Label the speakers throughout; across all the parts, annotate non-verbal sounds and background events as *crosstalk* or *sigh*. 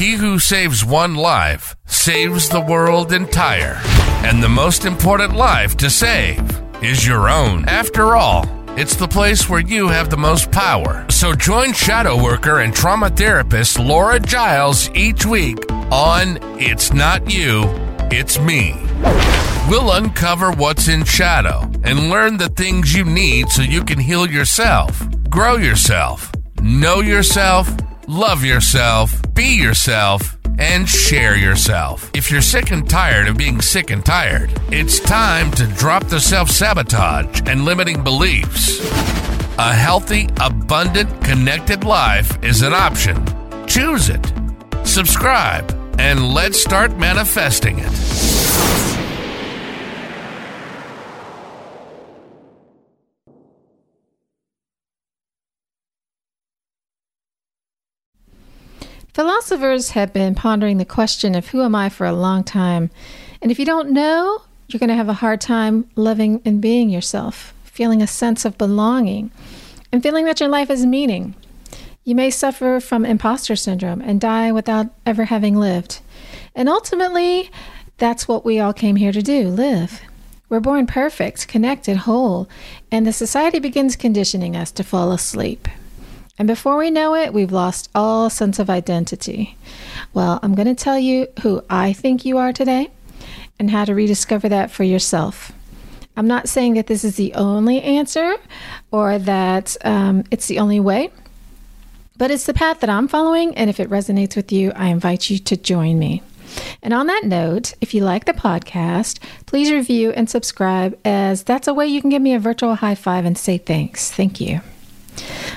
Speaker 1: He who saves one life saves the world entire. And the most important life to save is your own. After all, it's the place where you have the most power. So join shadow worker and trauma therapist Laura Giles each week on It's Not You, It's Me. We'll uncover what's in shadow and learn the things you need so you can heal yourself, grow yourself, know yourself, love yourself, be yourself, and share yourself. If you're sick and tired of being sick and tired, it's time to drop the self sabotage and limiting beliefs. A healthy, abundant, connected life is an option. Choose it. Subscribe, and let's start manifesting it.
Speaker 2: Philosophers have been pondering the question of who am I for a long time. And if you don't know, you're going to have a hard time loving and being yourself, feeling a sense of belonging, and feeling that your life has meaning. You may suffer from imposter syndrome and die without ever having lived. And ultimately, that's what we all came here to do live. We're born perfect, connected, whole, and the society begins conditioning us to fall asleep. And before we know it, we've lost all sense of identity. Well, I'm going to tell you who I think you are today and how to rediscover that for yourself. I'm not saying that this is the only answer or that um, it's the only way, but it's the path that I'm following. And if it resonates with you, I invite you to join me. And on that note, if you like the podcast, please review and subscribe, as that's a way you can give me a virtual high five and say thanks. Thank you.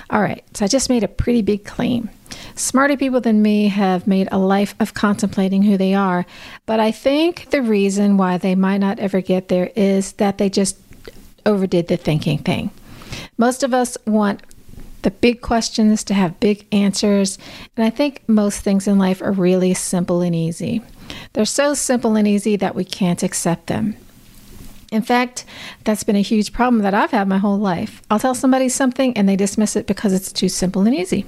Speaker 2: All right, so I just made a pretty big claim. Smarter people than me have made a life of contemplating who they are, but I think the reason why they might not ever get there is that they just overdid the thinking thing. Most of us want the big questions to have big answers, and I think most things in life are really simple and easy. They're so simple and easy that we can't accept them. In fact, that's been a huge problem that I've had my whole life. I'll tell somebody something and they dismiss it because it's too simple and easy.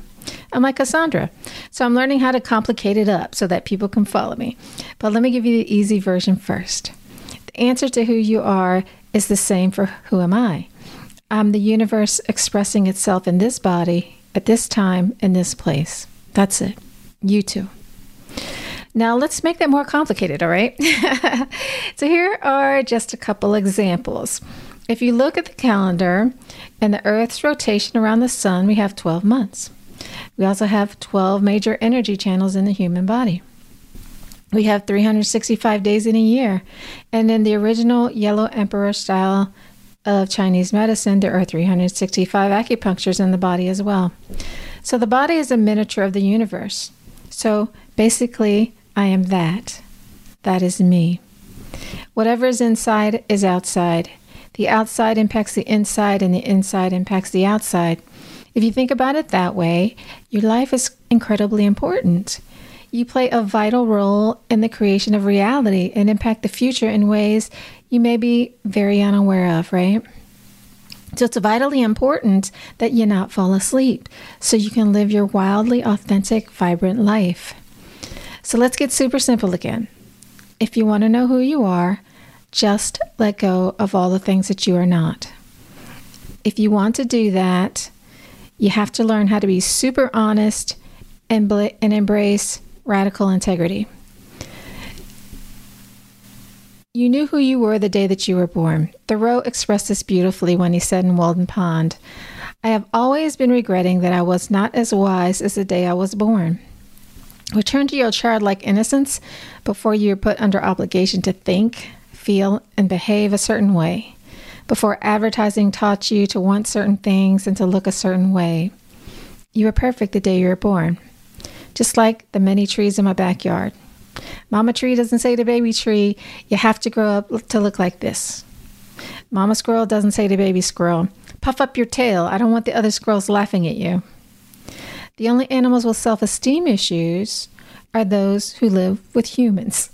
Speaker 2: I'm like Cassandra. So I'm learning how to complicate it up so that people can follow me. But let me give you the easy version first. The answer to who you are is the same for who am I? I'm the universe expressing itself in this body, at this time, in this place. That's it. You too. Now let's make that more complicated, all right? *laughs* so here are just a couple examples. If you look at the calendar and the Earth's rotation around the sun, we have 12 months. We also have 12 major energy channels in the human body. We have 365 days in a year. And in the original Yellow Emperor style of Chinese medicine, there are 365 acupunctures in the body as well. So the body is a miniature of the universe. So basically, I am that. That is me. Whatever is inside is outside. The outside impacts the inside, and the inside impacts the outside. If you think about it that way, your life is incredibly important. You play a vital role in the creation of reality and impact the future in ways you may be very unaware of, right? So it's vitally important that you not fall asleep so you can live your wildly authentic, vibrant life. So let's get super simple again. If you want to know who you are, just let go of all the things that you are not. If you want to do that, you have to learn how to be super honest and, bl- and embrace radical integrity. You knew who you were the day that you were born. Thoreau expressed this beautifully when he said in Walden Pond, I have always been regretting that I was not as wise as the day I was born. Return to your childlike innocence before you are put under obligation to think, feel, and behave a certain way, before advertising taught you to want certain things and to look a certain way. You were perfect the day you were born, just like the many trees in my backyard. Mama tree doesn't say to baby tree, you have to grow up to look like this. Mama squirrel doesn't say to baby squirrel, puff up your tail, I don't want the other squirrels laughing at you. The only animals with self esteem issues are those who live with humans.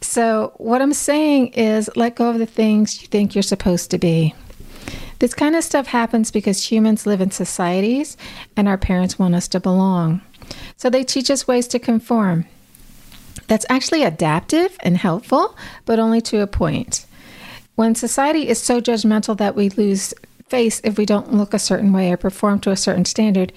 Speaker 2: So, what I'm saying is let go of the things you think you're supposed to be. This kind of stuff happens because humans live in societies and our parents want us to belong. So they teach us ways to conform. That's actually adaptive and helpful, but only to a point. When society is so judgmental that we lose face if we don't look a certain way or perform to a certain standard,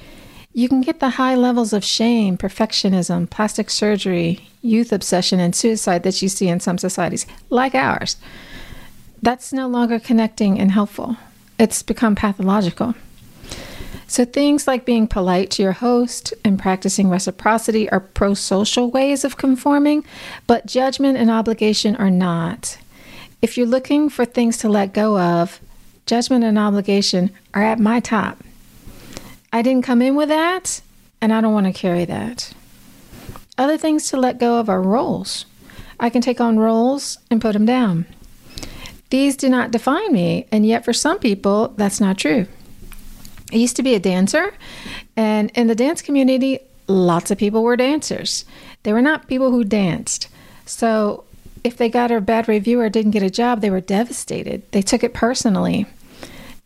Speaker 2: you can get the high levels of shame, perfectionism, plastic surgery, youth obsession, and suicide that you see in some societies, like ours. That's no longer connecting and helpful. It's become pathological. So, things like being polite to your host and practicing reciprocity are pro social ways of conforming, but judgment and obligation are not. If you're looking for things to let go of, judgment and obligation are at my top. I didn't come in with that, and I don't want to carry that. Other things to let go of are roles. I can take on roles and put them down. These do not define me, and yet for some people, that's not true. I used to be a dancer, and in the dance community, lots of people were dancers. They were not people who danced. So if they got a bad review or didn't get a job, they were devastated. They took it personally.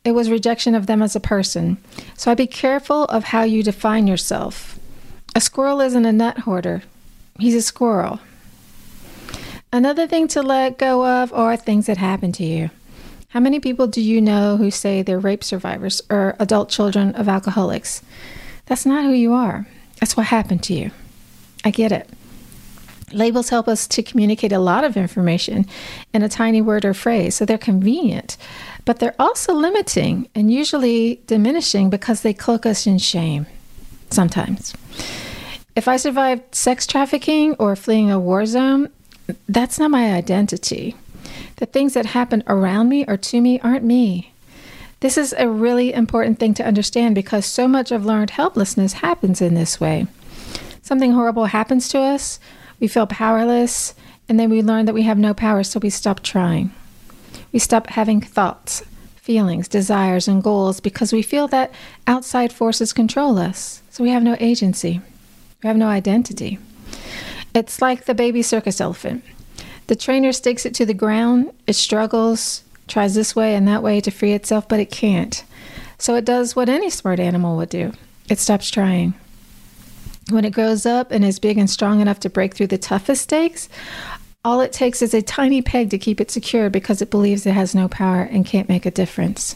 Speaker 2: It was rejection of them as a person. So I'd be careful of how you define yourself. A squirrel isn't a nut hoarder, he's a squirrel. Another thing to let go of are things that happen to you. How many people do you know who say they're rape survivors or adult children of alcoholics? That's not who you are. That's what happened to you. I get it. Labels help us to communicate a lot of information in a tiny word or phrase, so they're convenient, but they're also limiting and usually diminishing because they cloak us in shame sometimes. If I survived sex trafficking or fleeing a war zone, that's not my identity. The things that happen around me or to me aren't me. This is a really important thing to understand because so much of learned helplessness happens in this way. Something horrible happens to us, we feel powerless, and then we learn that we have no power, so we stop trying. We stop having thoughts, feelings, desires, and goals because we feel that outside forces control us, so we have no agency. We have no identity. It's like the baby circus elephant. The trainer stakes it to the ground, it struggles, tries this way and that way to free itself, but it can't. So it does what any smart animal would do it stops trying. When it grows up and is big and strong enough to break through the toughest stakes, all it takes is a tiny peg to keep it secure because it believes it has no power and can't make a difference.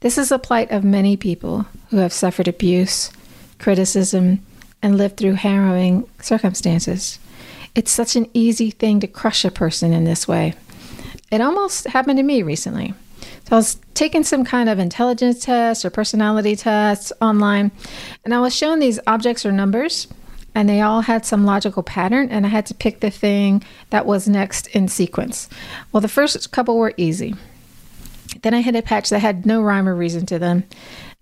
Speaker 2: This is the plight of many people who have suffered abuse, criticism, and lived through harrowing circumstances. It's such an easy thing to crush a person in this way. It almost happened to me recently. So I was taking some kind of intelligence test or personality tests online, and I was shown these objects or numbers, and they all had some logical pattern, and I had to pick the thing that was next in sequence. Well, the first couple were easy. Then I hit a patch that had no rhyme or reason to them,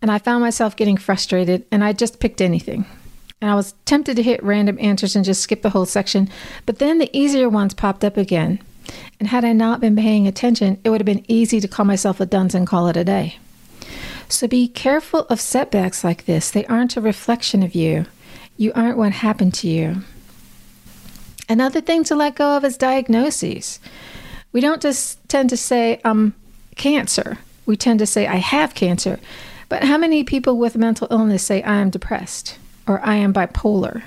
Speaker 2: and I found myself getting frustrated, and I just picked anything and I was tempted to hit random answers and just skip the whole section, but then the easier ones popped up again. And had I not been paying attention, it would have been easy to call myself a dunce and call it a day. So be careful of setbacks like this. They aren't a reflection of you, you aren't what happened to you. Another thing to let go of is diagnoses. We don't just tend to say, um, cancer. We tend to say, I have cancer. But how many people with mental illness say, I am depressed? or I am bipolar.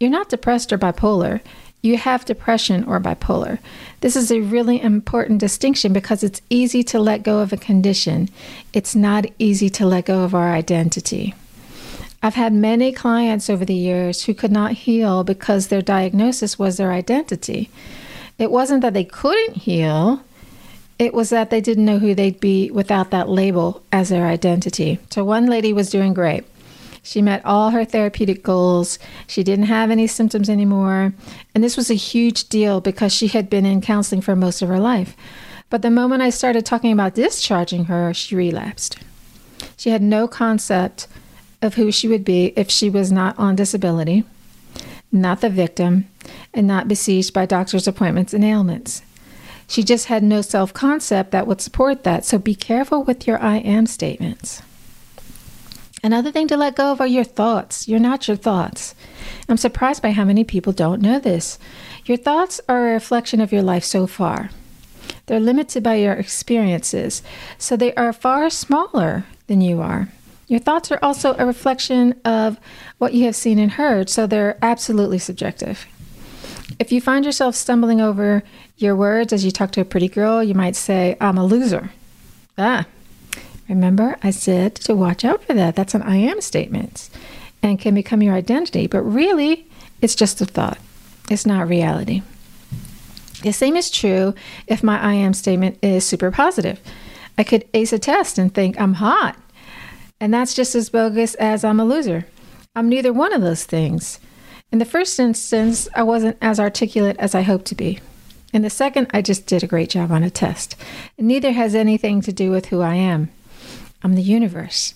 Speaker 2: You're not depressed or bipolar. You have depression or bipolar. This is a really important distinction because it's easy to let go of a condition. It's not easy to let go of our identity. I've had many clients over the years who could not heal because their diagnosis was their identity. It wasn't that they couldn't heal, it was that they didn't know who they'd be without that label as their identity. So one lady was doing great. She met all her therapeutic goals. She didn't have any symptoms anymore. And this was a huge deal because she had been in counseling for most of her life. But the moment I started talking about discharging her, she relapsed. She had no concept of who she would be if she was not on disability, not the victim, and not besieged by doctor's appointments and ailments. She just had no self concept that would support that. So be careful with your I am statements. Another thing to let go of are your thoughts. You're not your thoughts. I'm surprised by how many people don't know this. Your thoughts are a reflection of your life so far. They're limited by your experiences, so they are far smaller than you are. Your thoughts are also a reflection of what you have seen and heard, so they're absolutely subjective. If you find yourself stumbling over your words as you talk to a pretty girl, you might say, I'm a loser. Ah, remember I said to watch out for that. That's an I am statement and can become your identity, but really, it's just a thought, it's not reality. The same is true if my I am statement is super positive. I could ace a test and think I'm hot. And that's just as bogus as I'm a loser. I'm neither one of those things. In the first instance, I wasn't as articulate as I hoped to be. In the second, I just did a great job on a test. neither has anything to do with who I am. I'm the universe.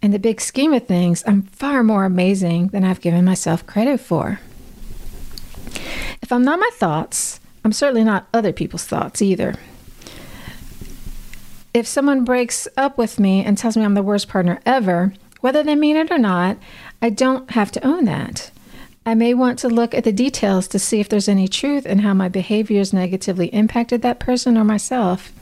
Speaker 2: In the big scheme of things, I'm far more amazing than I've given myself credit for. If I'm not my thoughts, I'm certainly not other people's thoughts either. If someone breaks up with me and tells me I'm the worst partner ever, whether they mean it or not, I don't have to own that. I may want to look at the details to see if there's any truth in how my behaviors negatively impacted that person or myself.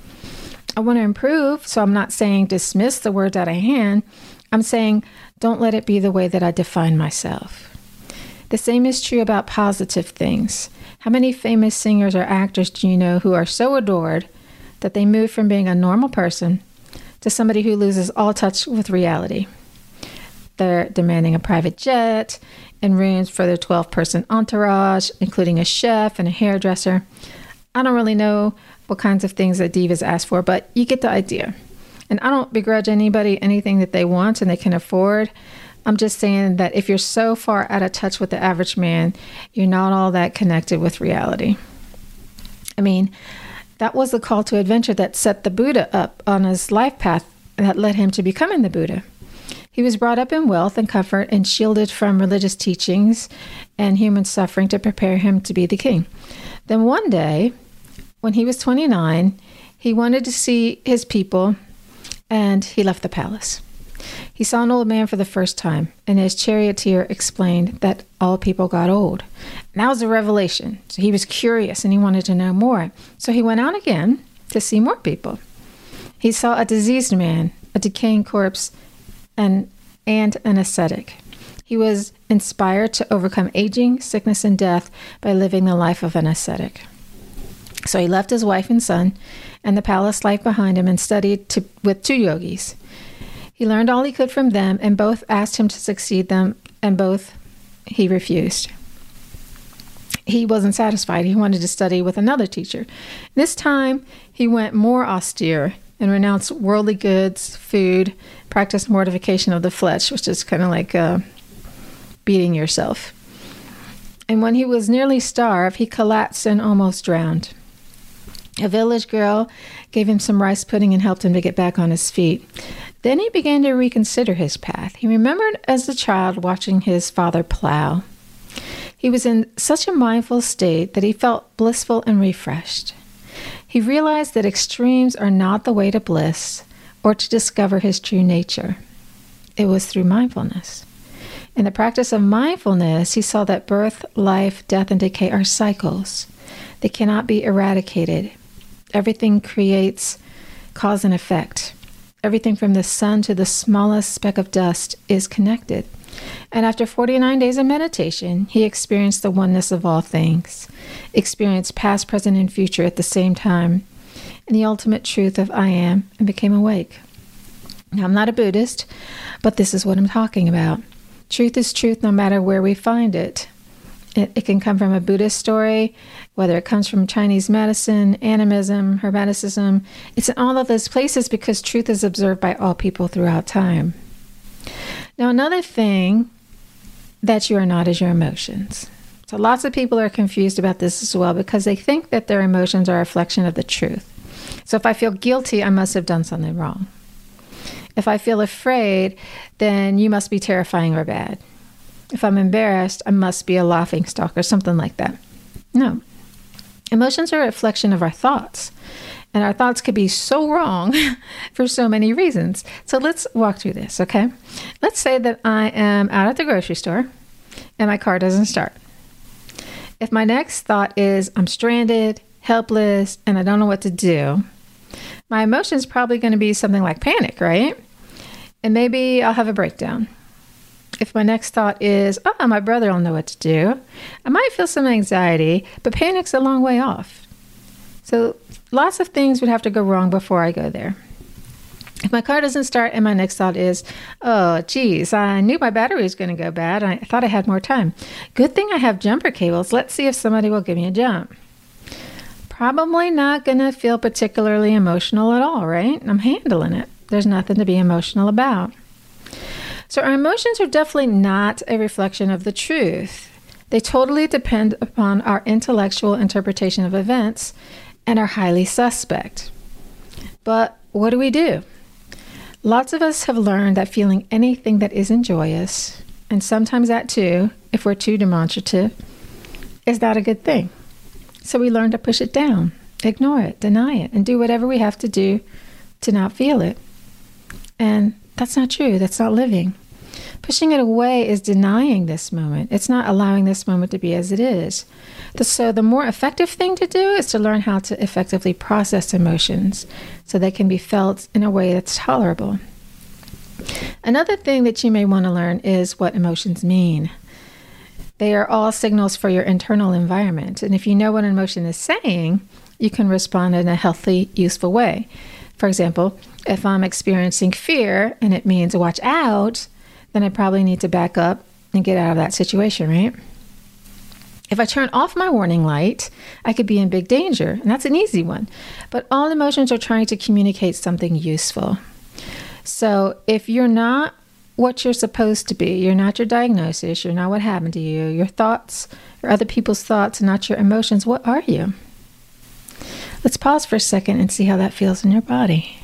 Speaker 2: I want to improve, so I'm not saying dismiss the words out of hand. I'm saying don't let it be the way that I define myself. The same is true about positive things. How many famous singers or actors do you know who are so adored that they move from being a normal person to somebody who loses all touch with reality? They're demanding a private jet and rooms for their 12 person entourage, including a chef and a hairdresser. I don't really know what kinds of things that divas ask for, but you get the idea. And I don't begrudge anybody anything that they want and they can afford. I'm just saying that if you're so far out of touch with the average man, you're not all that connected with reality. I mean, that was the call to adventure that set the Buddha up on his life path that led him to becoming the Buddha. He was brought up in wealth and comfort and shielded from religious teachings and human suffering to prepare him to be the king. Then one day, when he was 29, he wanted to see his people and he left the palace. He saw an old man for the first time, and his charioteer explained that all people got old. And that was a revelation. So he was curious and he wanted to know more. So he went out again to see more people. He saw a diseased man, a decaying corpse, and, and an ascetic. He was inspired to overcome aging, sickness, and death by living the life of an ascetic. So he left his wife and son and the palace life behind him and studied to, with two yogis. He learned all he could from them, and both asked him to succeed them, and both he refused. He wasn't satisfied. He wanted to study with another teacher. This time, he went more austere and renounced worldly goods, food, practiced mortification of the flesh, which is kind of like uh, beating yourself. And when he was nearly starved, he collapsed and almost drowned. A village girl gave him some rice pudding and helped him to get back on his feet. Then he began to reconsider his path. He remembered as a child watching his father plow. He was in such a mindful state that he felt blissful and refreshed. He realized that extremes are not the way to bliss or to discover his true nature. It was through mindfulness. In the practice of mindfulness, he saw that birth, life, death, and decay are cycles. They cannot be eradicated. Everything creates cause and effect. Everything from the sun to the smallest speck of dust is connected. And after 49 days of meditation, he experienced the oneness of all things, experienced past, present, and future at the same time, and the ultimate truth of I am, and became awake. Now, I'm not a Buddhist, but this is what I'm talking about. Truth is truth no matter where we find it. It, it, can come from a Buddhist story, whether it comes from Chinese medicine, animism, Hermeticism. It's in all of those places because truth is observed by all people throughout time. Now, another thing that you are not is your emotions. So, lots of people are confused about this as well because they think that their emotions are a reflection of the truth. So, if I feel guilty, I must have done something wrong. If I feel afraid, then you must be terrifying or bad. If I'm embarrassed, I must be a laughing stock or something like that. No. Emotions are a reflection of our thoughts. And our thoughts could be so wrong *laughs* for so many reasons. So let's walk through this, okay? Let's say that I am out at the grocery store and my car doesn't start. If my next thought is I'm stranded, helpless, and I don't know what to do, my emotion is probably going to be something like panic, right? and maybe I'll have a breakdown. If my next thought is, oh, my brother will know what to do, I might feel some anxiety, but panic's a long way off. So lots of things would have to go wrong before I go there. If my car doesn't start and my next thought is, oh, geez, I knew my battery was going to go bad. I thought I had more time. Good thing I have jumper cables. Let's see if somebody will give me a jump. Probably not going to feel particularly emotional at all, right? I'm handling it. There's nothing to be emotional about. So, our emotions are definitely not a reflection of the truth. They totally depend upon our intellectual interpretation of events and are highly suspect. But what do we do? Lots of us have learned that feeling anything that isn't joyous, and sometimes that too, if we're too demonstrative, is not a good thing. So we learn to push it down, ignore it, deny it, and do whatever we have to do to not feel it. And that's not true. That's not living. Pushing it away is denying this moment. It's not allowing this moment to be as it is. So, the more effective thing to do is to learn how to effectively process emotions so they can be felt in a way that's tolerable. Another thing that you may want to learn is what emotions mean. They are all signals for your internal environment. And if you know what an emotion is saying, you can respond in a healthy, useful way. For example, if I'm experiencing fear and it means watch out, then I probably need to back up and get out of that situation, right? If I turn off my warning light, I could be in big danger, and that's an easy one. But all emotions are trying to communicate something useful. So if you're not what you're supposed to be, you're not your diagnosis, you're not what happened to you, your thoughts or other people's thoughts, not your emotions, what are you? Let's pause for a second and see how that feels in your body.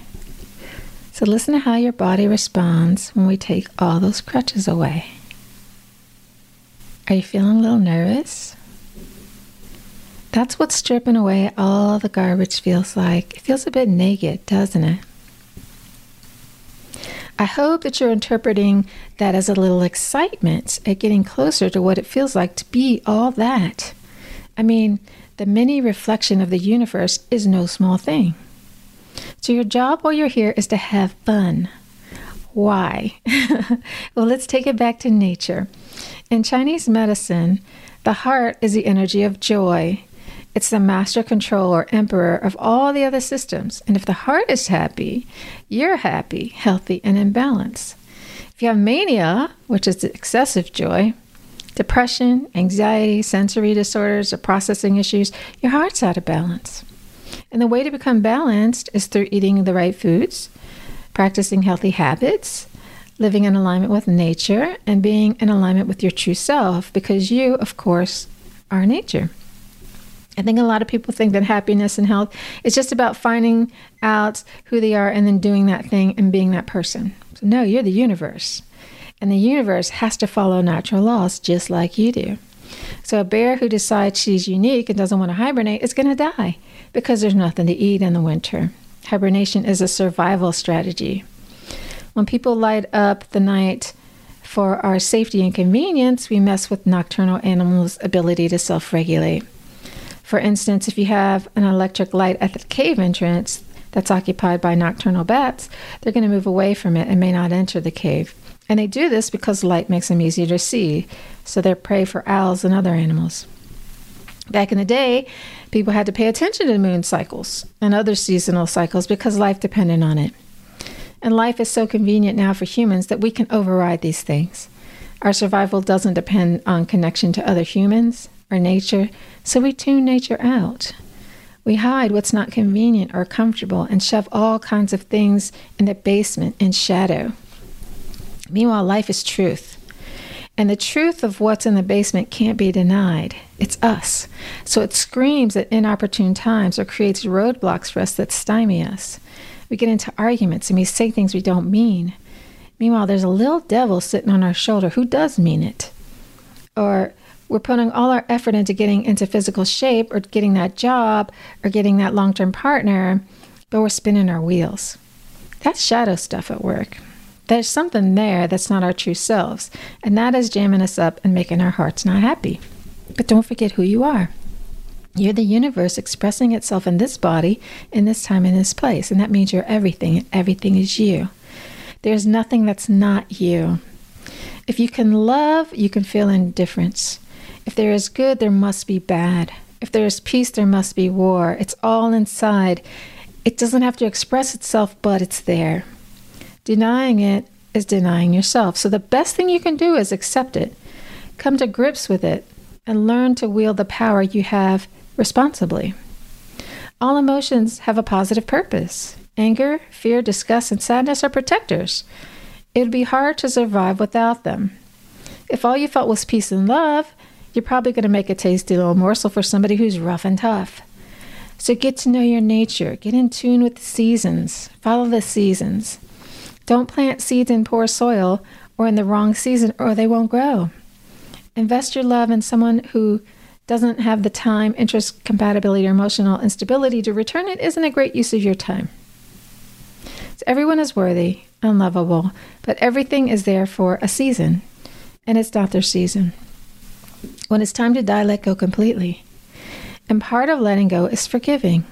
Speaker 2: So listen to how your body responds when we take all those crutches away. Are you feeling a little nervous? That's what stripping away all the garbage feels like. It feels a bit naked, doesn't it? I hope that you're interpreting that as a little excitement at getting closer to what it feels like to be all that. I mean, the mini reflection of the universe is no small thing. So, your job while you're here is to have fun. Why? *laughs* well, let's take it back to nature. In Chinese medicine, the heart is the energy of joy. It's the master controller, or emperor of all the other systems. And if the heart is happy, you're happy, healthy, and in balance. If you have mania, which is excessive joy, depression, anxiety, sensory disorders, or processing issues, your heart's out of balance. And the way to become balanced is through eating the right foods, practicing healthy habits, living in alignment with nature, and being in alignment with your true self, because you, of course, are nature. I think a lot of people think that happiness and health is just about finding out who they are and then doing that thing and being that person. So no, you're the universe. And the universe has to follow natural laws just like you do. So a bear who decides she's unique and doesn't want to hibernate is going to die because there's nothing to eat in the winter. Hibernation is a survival strategy. When people light up the night for our safety and convenience, we mess with nocturnal animals' ability to self regulate. For instance, if you have an electric light at the cave entrance that's occupied by nocturnal bats, they're going to move away from it and may not enter the cave. And they do this because light makes them easier to see, so they're prey for owls and other animals. Back in the day, people had to pay attention to moon cycles and other seasonal cycles because life depended on it. And life is so convenient now for humans that we can override these things. Our survival doesn't depend on connection to other humans or nature, so we tune nature out. We hide what's not convenient or comfortable and shove all kinds of things in the basement in shadow. Meanwhile, life is truth. And the truth of what's in the basement can't be denied. It's us. So it screams at inopportune times or creates roadblocks for us that stymie us. We get into arguments and we say things we don't mean. Meanwhile, there's a little devil sitting on our shoulder who does mean it. Or we're putting all our effort into getting into physical shape or getting that job or getting that long term partner, but we're spinning our wheels. That's shadow stuff at work. There's something there that's not our true selves, and that is jamming us up and making our hearts not happy. But don't forget who you are. You're the universe expressing itself in this body, in this time, in this place, and that means you're everything, and everything is you. There's nothing that's not you. If you can love, you can feel indifference. If there is good, there must be bad. If there is peace, there must be war. It's all inside. It doesn't have to express itself, but it's there. Denying it is denying yourself. So the best thing you can do is accept it, come to grips with it, and learn to wield the power you have responsibly. All emotions have a positive purpose. Anger, fear, disgust, and sadness are protectors. It would be hard to survive without them. If all you felt was peace and love, you're probably going to make a tasty little morsel for somebody who's rough and tough. So get to know your nature, get in tune with the seasons, follow the seasons. Don't plant seeds in poor soil or in the wrong season, or they won't grow. Invest your love in someone who doesn't have the time, interest, compatibility, or emotional instability to return it isn't a great use of your time. So everyone is worthy and lovable, but everything is there for a season, and it's not their season. When it's time to die, let go completely. And part of letting go is forgiving.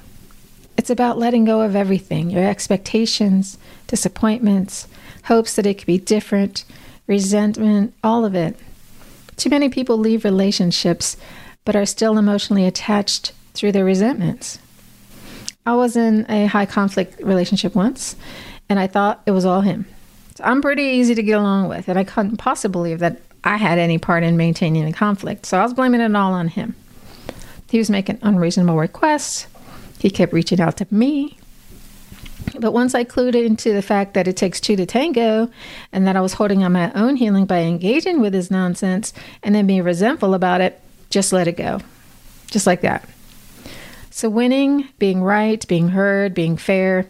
Speaker 2: It's about letting go of everything your expectations, disappointments, hopes that it could be different, resentment, all of it. Too many people leave relationships but are still emotionally attached through their resentments. I was in a high conflict relationship once, and I thought it was all him. So I'm pretty easy to get along with, and I couldn't possibly believe that I had any part in maintaining the conflict. So I was blaming it all on him. He was making unreasonable requests. He kept reaching out to me. But once I clued into the fact that it takes two to tango and that I was holding on my own healing by engaging with his nonsense and then being resentful about it, just let it go. Just like that. So winning, being right, being heard, being fair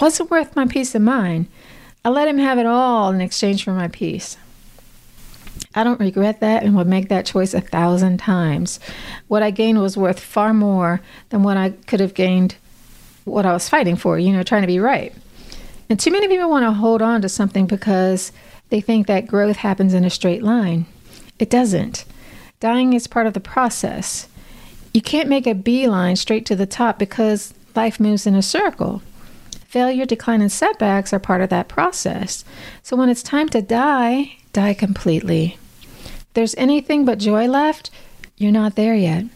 Speaker 2: wasn't worth my peace of mind. I let him have it all in exchange for my peace. I don't regret that and would make that choice a thousand times. What I gained was worth far more than what I could have gained what I was fighting for, you know, trying to be right. And too many people want to hold on to something because they think that growth happens in a straight line. It doesn't. Dying is part of the process. You can't make a beeline straight to the top because life moves in a circle. Failure, decline, and setbacks are part of that process. So when it's time to die, die completely. There's anything but joy left, you're not there yet.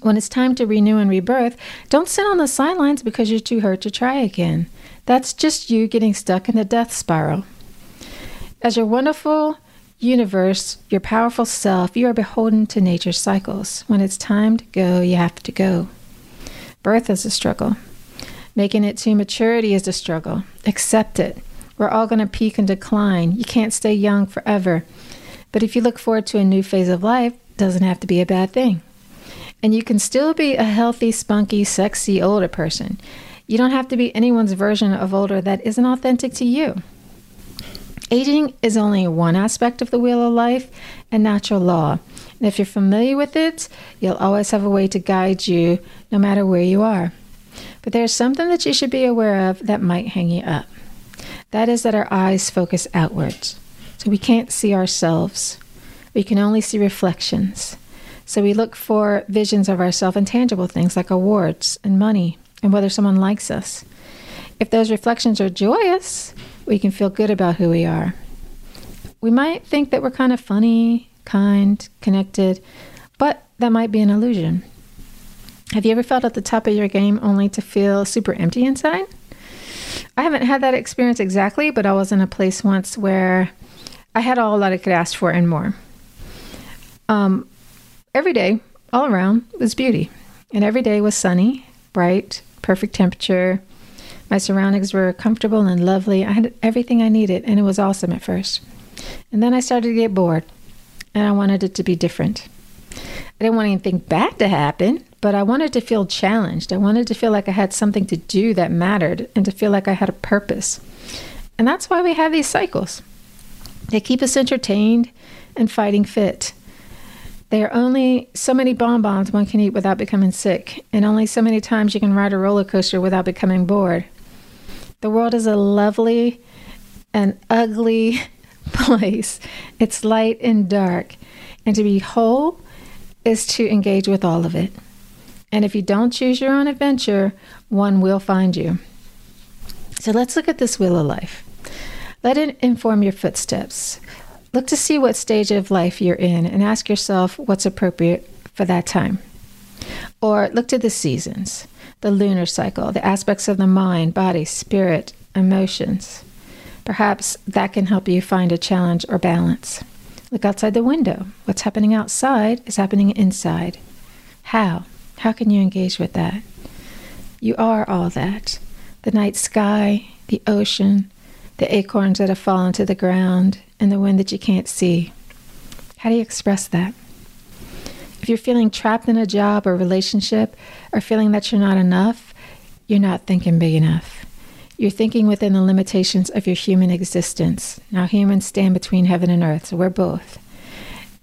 Speaker 2: When it's time to renew and rebirth, don't sit on the sidelines because you're too hurt to try again. That's just you getting stuck in the death spiral. As your wonderful universe, your powerful self, you are beholden to nature's cycles. When it's time to go, you have to go. Birth is a struggle. Making it to maturity is a struggle. Accept it. We're all going to peak and decline. You can't stay young forever. But if you look forward to a new phase of life, it doesn't have to be a bad thing. And you can still be a healthy, spunky, sexy older person. You don't have to be anyone's version of older that isn't authentic to you. Aging is only one aspect of the wheel of life and natural law. And if you're familiar with it, you'll always have a way to guide you no matter where you are. But there's something that you should be aware of that might hang you up. That is that our eyes focus outwards. So we can't see ourselves. We can only see reflections. So we look for visions of ourselves in tangible things like awards and money and whether someone likes us. If those reflections are joyous, we can feel good about who we are. We might think that we're kind of funny, kind, connected, but that might be an illusion. Have you ever felt at the top of your game only to feel super empty inside? I haven't had that experience exactly, but I was in a place once where I had all that I could ask for and more. Um, every day, all around, was beauty. And every day was sunny, bright, perfect temperature. My surroundings were comfortable and lovely. I had everything I needed, and it was awesome at first. And then I started to get bored, and I wanted it to be different. I didn't want anything bad to happen, but I wanted to feel challenged. I wanted to feel like I had something to do that mattered and to feel like I had a purpose. And that's why we have these cycles. They keep us entertained and fighting fit. There are only so many bonbons one can eat without becoming sick, and only so many times you can ride a roller coaster without becoming bored. The world is a lovely and ugly *laughs* place. It's light and dark. And to be whole is to engage with all of it. And if you don't choose your own adventure, one will find you. So let's look at this wheel of life. Let it inform your footsteps. Look to see what stage of life you're in and ask yourself what's appropriate for that time. Or look to the seasons, the lunar cycle, the aspects of the mind, body, spirit, emotions. Perhaps that can help you find a challenge or balance. Look outside the window. What's happening outside is happening inside. How? How can you engage with that? You are all that the night sky, the ocean, the acorns that have fallen to the ground, and the wind that you can't see. How do you express that? If you're feeling trapped in a job or relationship or feeling that you're not enough, you're not thinking big enough. You're thinking within the limitations of your human existence. Now, humans stand between heaven and earth, so we're both.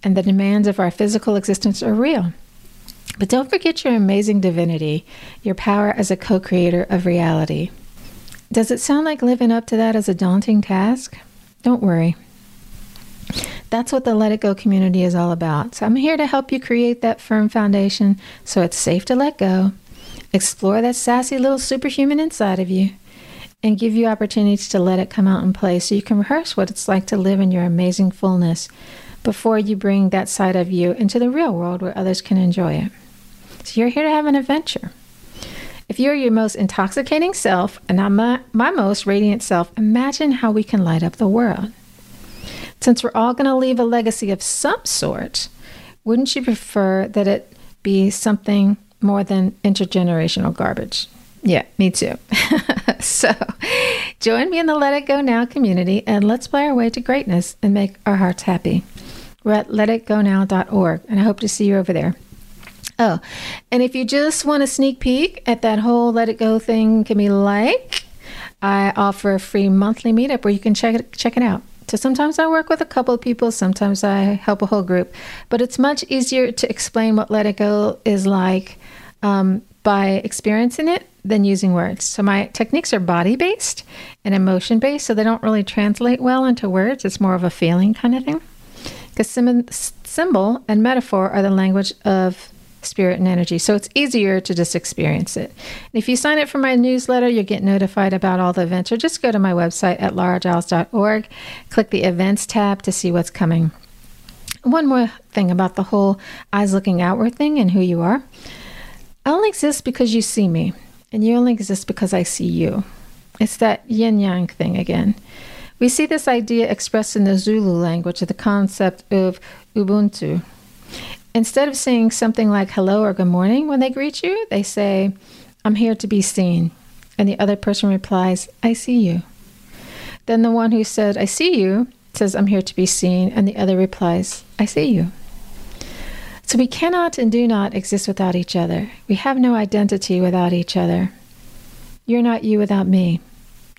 Speaker 2: And the demands of our physical existence are real. But don't forget your amazing divinity, your power as a co creator of reality. Does it sound like living up to that is a daunting task? Don't worry. That's what the Let It Go community is all about. So I'm here to help you create that firm foundation so it's safe to let go, explore that sassy little superhuman inside of you, and give you opportunities to let it come out and play so you can rehearse what it's like to live in your amazing fullness before you bring that side of you into the real world where others can enjoy it. So you're here to have an adventure. If you're your most intoxicating self and I'm my, my most radiant self, imagine how we can light up the world. Since we're all going to leave a legacy of some sort, wouldn't you prefer that it be something more than intergenerational garbage? Yeah, me too. *laughs* so join me in the Let It Go Now community and let's play our way to greatness and make our hearts happy. We're at letitgonow.org, and I hope to see you over there. Oh, and if you just want a sneak peek at that whole Let It Go thing can be like, I offer a free monthly meetup where you can check it, check it out. So sometimes I work with a couple of people, sometimes I help a whole group, but it's much easier to explain what Let It Go is like um, by experiencing it than using words. So my techniques are body based and emotion based, so they don't really translate well into words. It's more of a feeling kind of thing. Because symbol and metaphor are the language of spirit and energy. So it's easier to just experience it. And if you sign up for my newsletter, you'll get notified about all the events, or just go to my website at lauragiles.org, click the events tab to see what's coming. One more thing about the whole eyes looking outward thing and who you are. I only exist because you see me, and you only exist because I see you. It's that yin yang thing again. We see this idea expressed in the Zulu language, of the concept of Ubuntu. Instead of saying something like hello or good morning when they greet you, they say, I'm here to be seen. And the other person replies, I see you. Then the one who said, I see you, says, I'm here to be seen. And the other replies, I see you. So we cannot and do not exist without each other. We have no identity without each other. You're not you without me,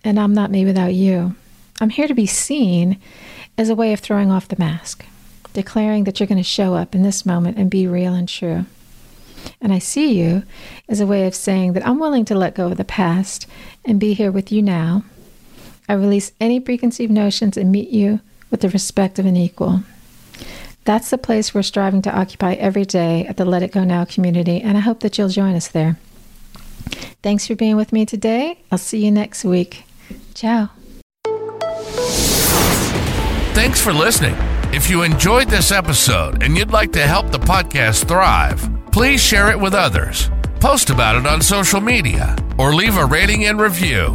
Speaker 2: and I'm not me without you. I'm here to be seen as a way of throwing off the mask declaring that you're going to show up in this moment and be real and true. And I see you as a way of saying that I'm willing to let go of the past and be here with you now. I release any preconceived notions and meet you with the respect of an equal. That's the place we're striving to occupy every day at the Let It Go Now community, and I hope that you'll join us there. Thanks for being with me today. I'll see you next week. Ciao.
Speaker 1: Thanks for listening. If you enjoyed this episode and you'd like to help the podcast thrive, please share it with others. Post about it on social media or leave a rating and review.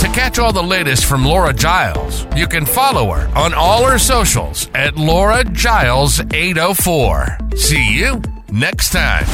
Speaker 1: To catch all the latest from Laura Giles, you can follow her on all her socials at Laura Giles 804. See you next time.